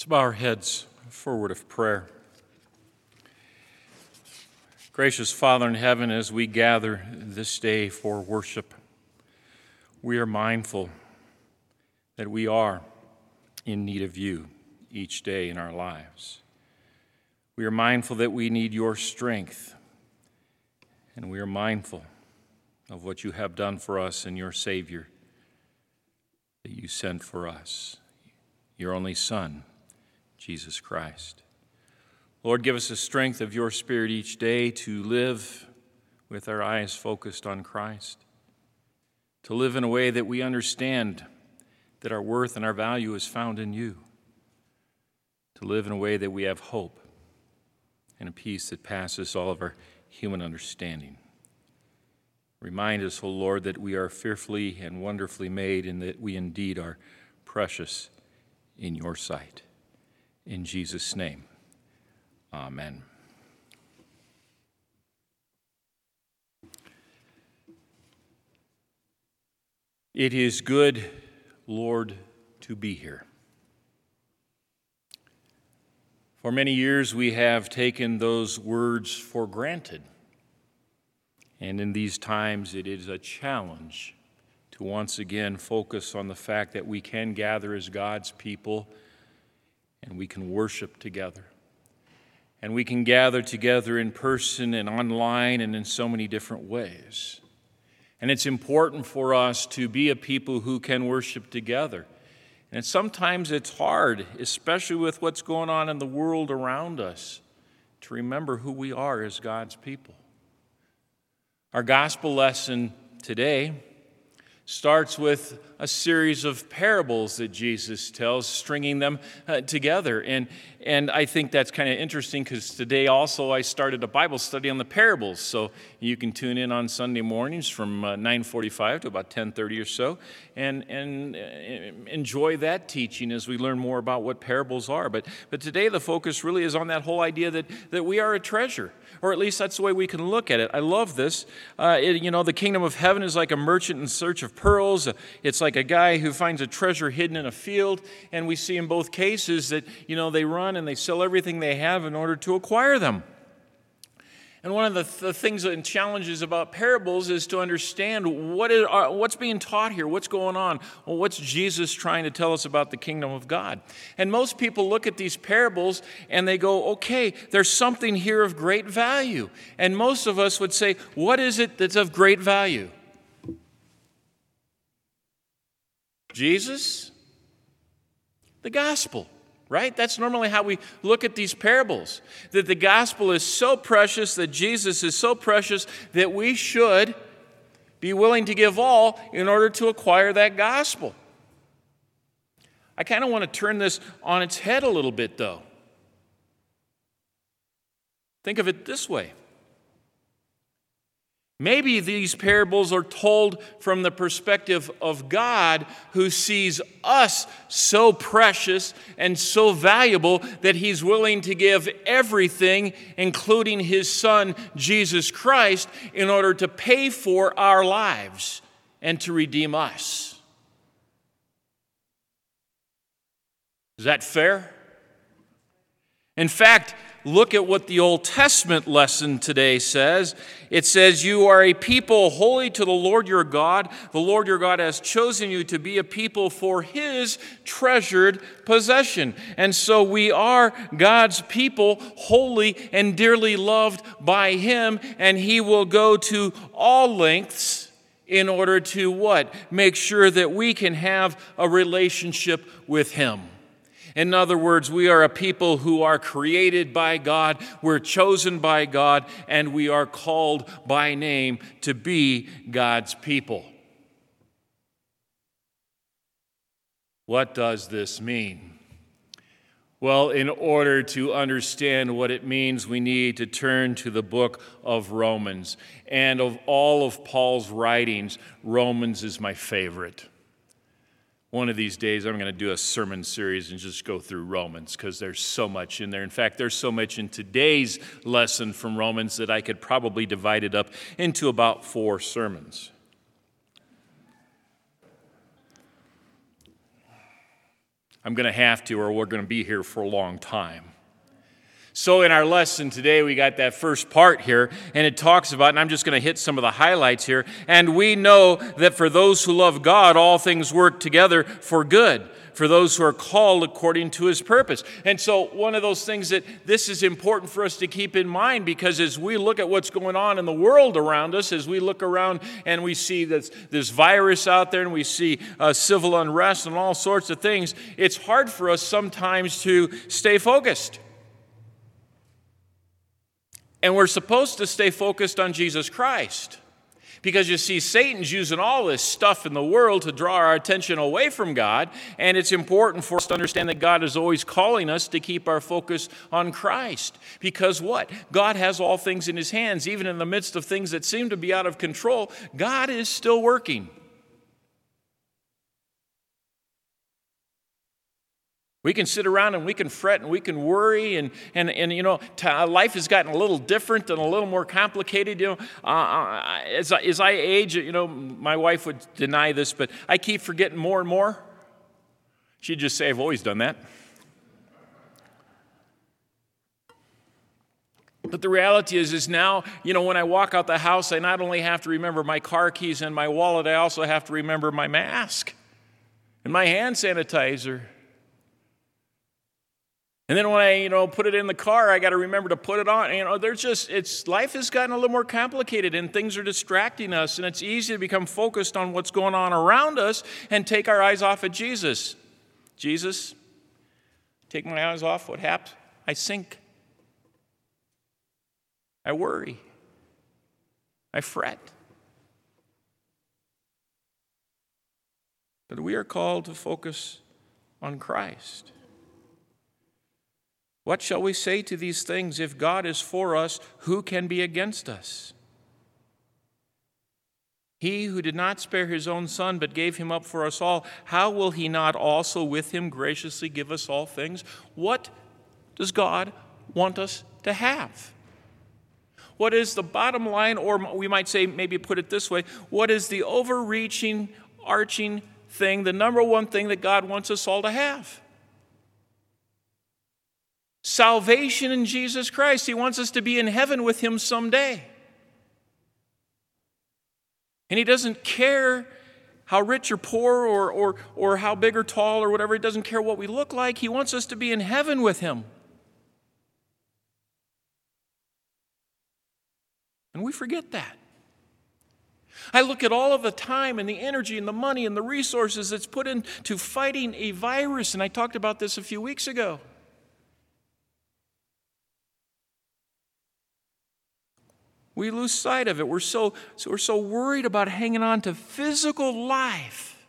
Let's bow our heads for a word of prayer. Gracious Father in heaven, as we gather this day for worship, we are mindful that we are in need of you each day in our lives. We are mindful that we need your strength, and we are mindful of what you have done for us and your Savior that you sent for us, your only Son, Jesus Christ. Lord, give us the strength of your Spirit each day to live with our eyes focused on Christ, to live in a way that we understand that our worth and our value is found in you, to live in a way that we have hope and a peace that passes all of our human understanding. Remind us, O Lord, that we are fearfully and wonderfully made and that we indeed are precious in your sight. In Jesus' name. Amen. It is good, Lord, to be here. For many years, we have taken those words for granted. And in these times, it is a challenge to once again focus on the fact that we can gather as God's people and we can worship together and we can gather together in person and online and in so many different ways. And it's important for us to be a people who can worship together. And sometimes it's hard, especially with what's going on in the world around us, to remember who we are as God's people. Our gospel lesson today starts with a series of parables that Jesus tells, stringing them uh, together. And, and I think that's kind of interesting because today also I started a Bible study on the parables. So you can tune in on Sunday mornings from uh, 9.45 to about 10.30 or so and, and uh, enjoy that teaching as we learn more about what parables are. But, but today the focus really is on that whole idea that, that we are a treasure or at least that's the way we can look at it. I love this. Uh, it, you know, the kingdom of heaven is like a merchant in search of pearls. It's like a guy who finds a treasure hidden in a field, and we see in both cases that, you know, they run and they sell everything they have in order to acquire them. And one of the, th- the things and challenges about parables is to understand what is, uh, what's being taught here, what's going on, well, what's Jesus trying to tell us about the kingdom of God. And most people look at these parables and they go, okay, there's something here of great value. And most of us would say, what is it that's of great value? Jesus? The gospel right? That's normally how we look at these parables. That the gospel is so precious, that Jesus is so precious, that we should be willing to give all in order to acquire that gospel. I kind of want to turn this on its head a little bit, though. Think of it this way Maybe these parables are told from the perspective of God who sees us so precious and so valuable that he's willing to give everything, including his son, Jesus Christ, in order to pay for our lives and to redeem us. Is that fair? In fact, look at what the Old Testament lesson today says. It says, You are a people holy to the Lord your God. The Lord your God has chosen you to be a people for his treasured possession. And so we are God's people, holy and dearly loved by him, and he will go to all lengths in order to what? Make sure that we can have a relationship with him. In other words, we are a people who are created by God, we're chosen by God, and we are called by name to be God's people. What does this mean? Well, in order to understand what it means, we need to turn to the book of Romans. And of all of Paul's writings, Romans is my favorite one of these days I'm going to do a sermon series and just go through Romans because there's so much in there. In fact, there's so much in today's lesson from Romans that I could probably divide it up into about four sermons. I'm going to have to, or we're going to be here for a long time. So, in our lesson today, we got that first part here, and it talks about, and I'm just going to hit some of the highlights here. And we know that for those who love God, all things work together for good, for those who are called according to his purpose. And so, one of those things that this is important for us to keep in mind because as we look at what's going on in the world around us, as we look around and we see this, this virus out there and we see uh, civil unrest and all sorts of things, it's hard for us sometimes to stay focused. And we're supposed to stay focused on Jesus Christ. Because you see, Satan's using all this stuff in the world to draw our attention away from God, and it's important for us to understand that God is always calling us to keep our focus on Christ. Because what? God has all things in His hands. Even in the midst of things that seem to be out of control, God is still working. We can sit around and we can fret and we can worry, and, and, and you know, t- uh, life has gotten a little different and a little more complicated. You know, uh, uh, as, as I age, you know, my wife would deny this, but I keep forgetting more and more. She'd just say, I've always done that. But the reality is, is now, you know, when I walk out the house, I not only have to remember my car keys and my wallet, I also have to remember my mask and my hand sanitizer. And then when I, you know, put it in the car, I got to remember to put it on. You know, there's just it's life has gotten a little more complicated and things are distracting us and it's easy to become focused on what's going on around us and take our eyes off of Jesus. Jesus, take my eyes off, what happens? I sink. I worry. I fret. But we are called to focus on Christ. What shall we say to these things? If God is for us, who can be against us? He who did not spare his own son, but gave him up for us all, how will he not also with him graciously give us all things? What does God want us to have? What is the bottom line, or we might say, maybe put it this way what is the overreaching, arching thing, the number one thing that God wants us all to have? Salvation in Jesus Christ. He wants us to be in heaven with Him someday. And He doesn't care how rich or poor or, or, or how big or tall or whatever, He doesn't care what we look like. He wants us to be in heaven with Him. And we forget that. I look at all of the time and the energy and the money and the resources that's put into fighting a virus, and I talked about this a few weeks ago. We lose sight of it. We're so, so, we're so worried about hanging on to physical life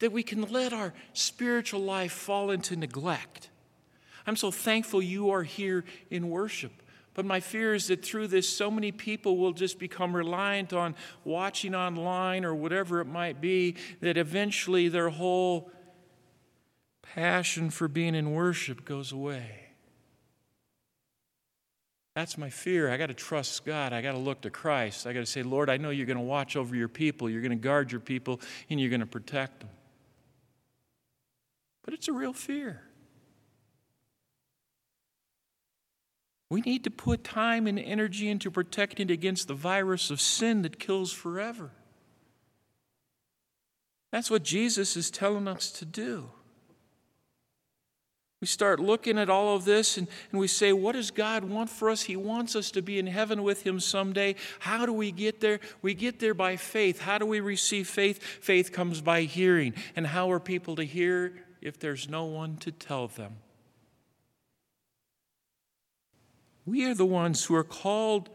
that we can let our spiritual life fall into neglect. I'm so thankful you are here in worship. But my fear is that through this, so many people will just become reliant on watching online or whatever it might be, that eventually their whole passion for being in worship goes away. That's my fear. I got to trust God. I got to look to Christ. I got to say, Lord, I know you're going to watch over your people, you're going to guard your people, and you're going to protect them. But it's a real fear. We need to put time and energy into protecting against the virus of sin that kills forever. That's what Jesus is telling us to do. We start looking at all of this and, and we say, What does God want for us? He wants us to be in heaven with Him someday. How do we get there? We get there by faith. How do we receive faith? Faith comes by hearing. And how are people to hear if there's no one to tell them? We are the ones who are called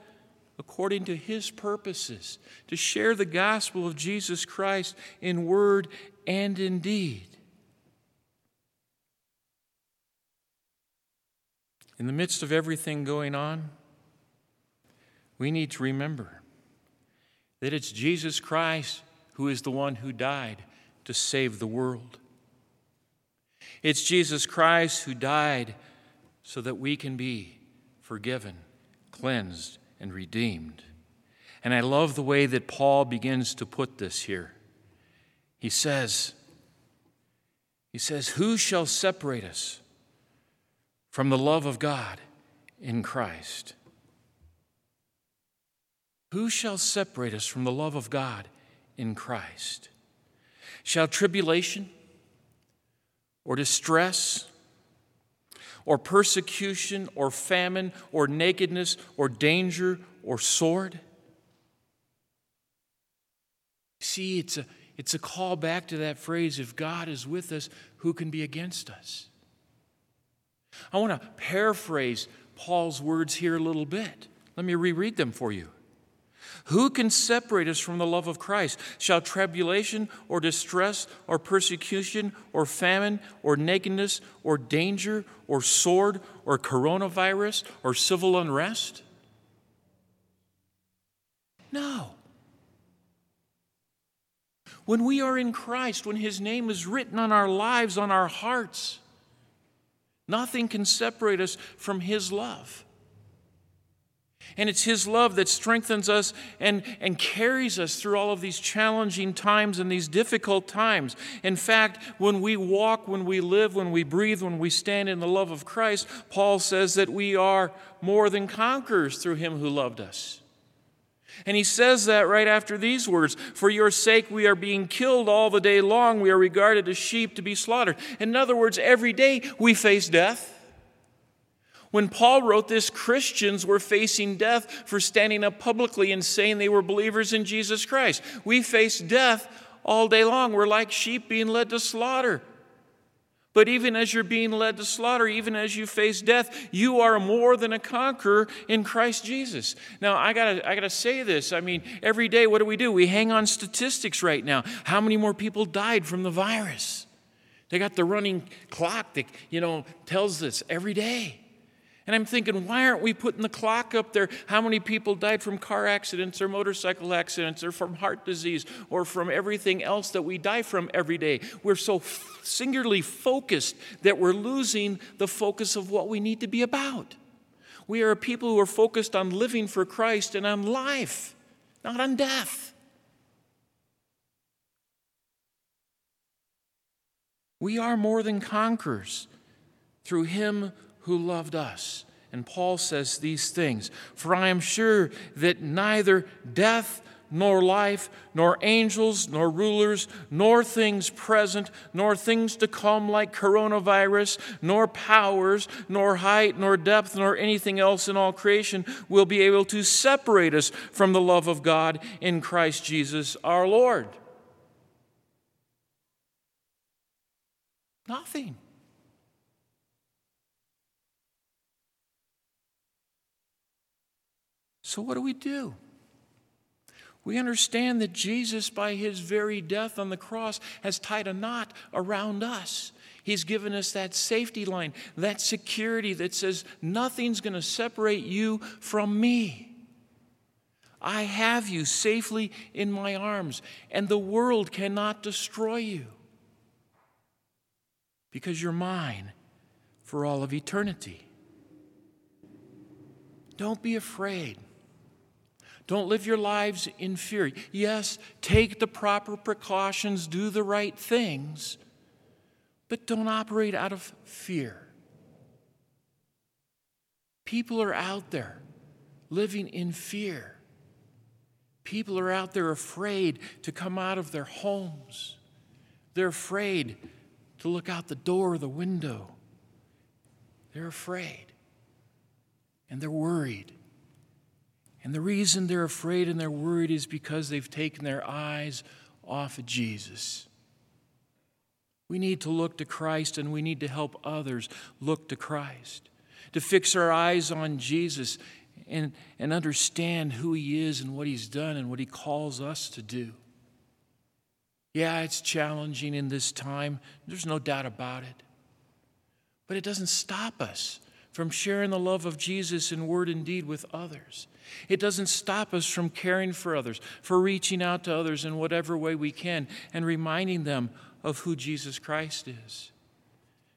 according to His purposes to share the gospel of Jesus Christ in word and in deed. In the midst of everything going on, we need to remember that it's Jesus Christ who is the one who died to save the world. It's Jesus Christ who died so that we can be forgiven, cleansed, and redeemed. And I love the way that Paul begins to put this here. He says, He says, Who shall separate us from the love of God in Christ? Who shall separate us from the love of God in Christ? Shall tribulation or distress or persecution or famine or nakedness or danger or sword? See, it's a, it's a call back to that phrase if God is with us, who can be against us? I want to paraphrase Paul's words here a little bit. Let me reread them for you. Who can separate us from the love of Christ? Shall tribulation or distress or persecution or famine or nakedness or danger or sword or coronavirus or civil unrest? No. When we are in Christ, when His name is written on our lives, on our hearts, nothing can separate us from His love. And it's His love that strengthens us and, and carries us through all of these challenging times and these difficult times. In fact, when we walk, when we live, when we breathe, when we stand in the love of Christ, Paul says that we are more than conquerors through Him who loved us. And he says that right after these words For your sake, we are being killed all the day long. We are regarded as sheep to be slaughtered. In other words, every day we face death. When Paul wrote this, Christians were facing death for standing up publicly and saying they were believers in Jesus Christ. We face death all day long. We're like sheep being led to slaughter. But even as you're being led to slaughter, even as you face death, you are more than a conqueror in Christ Jesus. Now, I gotta, I gotta say this. I mean, every day, what do we do? We hang on statistics right now. How many more people died from the virus? They got the running clock that, you know, tells us every day. And I'm thinking, why aren't we putting the clock up there? How many people died from car accidents or motorcycle accidents or from heart disease or from everything else that we die from every day? We're so singularly focused that we're losing the focus of what we need to be about. We are a people who are focused on living for Christ and on life, not on death. We are more than conquerors through Him who loved us. And Paul says these things For I am sure that neither death, nor life, nor angels, nor rulers, nor things present, nor things to come like coronavirus, nor powers, nor height, nor depth, nor anything else in all creation will be able to separate us from the love of God in Christ Jesus our Lord. Nothing. So, what do we do? We understand that Jesus, by his very death on the cross, has tied a knot around us. He's given us that safety line, that security that says, nothing's going to separate you from me. I have you safely in my arms, and the world cannot destroy you because you're mine for all of eternity. Don't be afraid. Don't live your lives in fear. Yes, take the proper precautions, do the right things, but don't operate out of fear. People are out there living in fear. People are out there afraid to come out of their homes. They're afraid to look out the door or the window. They're afraid and they're worried. And the reason they're afraid and they're worried is because they've taken their eyes off of Jesus. We need to look to Christ and we need to help others look to Christ, to fix our eyes on Jesus and, and understand who He is and what He's done and what He calls us to do. Yeah, it's challenging in this time, there's no doubt about it. But it doesn't stop us from sharing the love of Jesus in word and deed with others. It doesn't stop us from caring for others, for reaching out to others in whatever way we can and reminding them of who Jesus Christ is.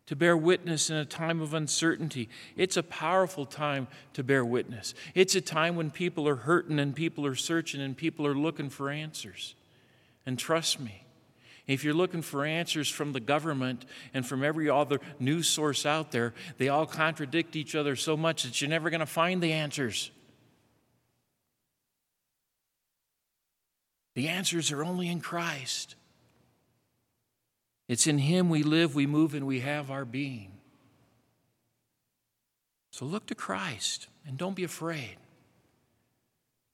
To bear witness in a time of uncertainty. It's a powerful time to bear witness. It's a time when people are hurting and people are searching and people are looking for answers. And trust me, If you're looking for answers from the government and from every other news source out there, they all contradict each other so much that you're never going to find the answers. The answers are only in Christ. It's in Him we live, we move, and we have our being. So look to Christ and don't be afraid.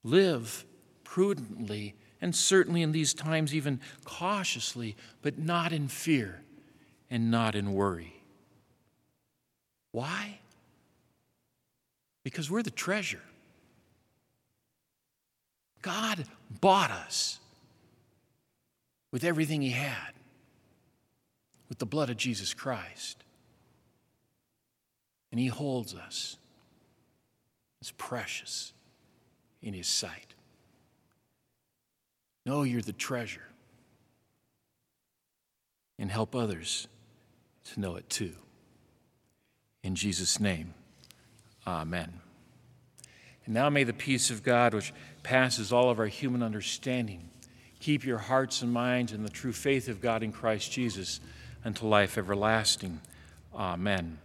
Live prudently and certainly in these times, even cautiously, but not in fear and not in worry. Why? Because we're the treasure. God bought us with everything He had, with the blood of Jesus Christ. And He holds us as precious in His sight. Know you're the treasure and help others to know it too. In Jesus' name, amen. And now may the peace of God, which passes all of our human understanding, keep your hearts and minds in the true faith of God in Christ Jesus unto life everlasting. Amen.